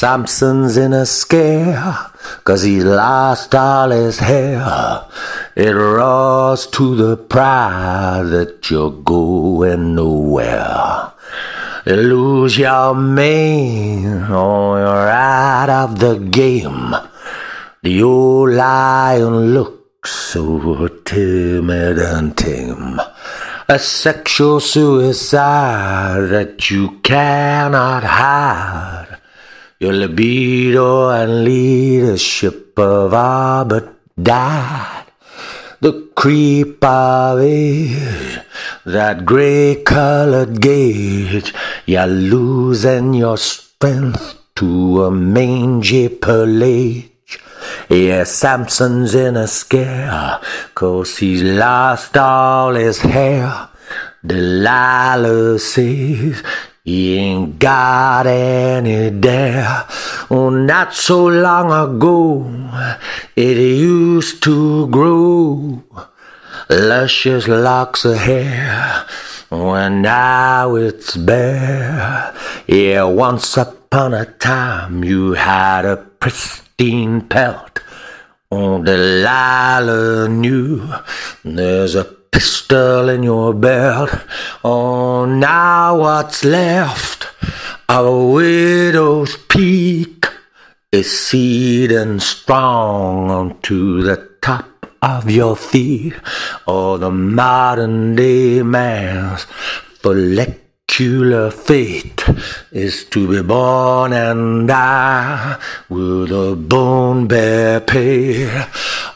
Samson's in a scare, cause he lost all his hair. It roars to the pride that you're going nowhere. You lose your mane, or you're out of the game. The old lion looks so timid and tame. A sexual suicide that you cannot hide. Your libido and leadership of all but died. The creep of age, that gray colored gauge, you're losing your strength to a mangy pelage. Yeah, Samson's in a scare, cause he's lost all his hair. Delilah says he ain't got any dare. Oh, not so long ago, it used to grow luscious locks of hair. When now it's bare. Yeah, once upon a time you had a pristine pelt. Oh, Delilah knew there's a pistol in your belt. Oh, now what's left of a widow's peak is seeding strong onto the top of your feet. Oh, the modern day man's follicular fate is to be born and die with a bone bare pair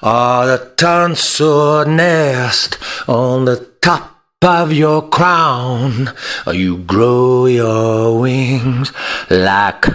or the tonsil nest on the top of your crown. You grow your wings like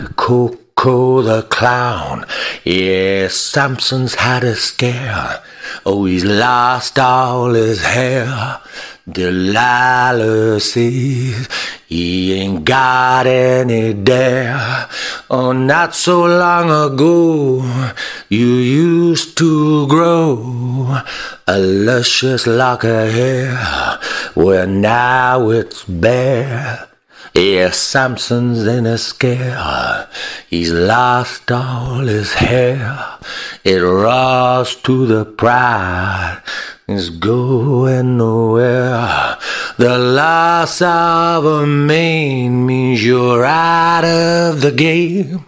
Coco the clown. Yeah, Samson's had a scare. Oh, he's lost all his hair. Delilah says he ain't got any dare. Oh, not so long ago, you used to grow a luscious lock of hair. Well, now it's bare. Yeah, Samson's in a scare. He's lost all his hair. It rose to the pride. It's going nowhere. The loss of a mane means you're out of the game.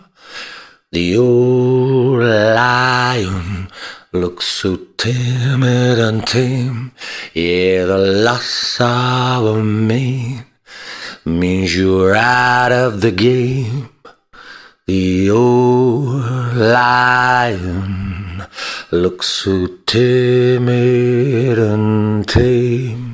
The old lion looks so timid and tame. Yeah, the loss of a mane means you're out of the game. The old lion looks so timid and tame.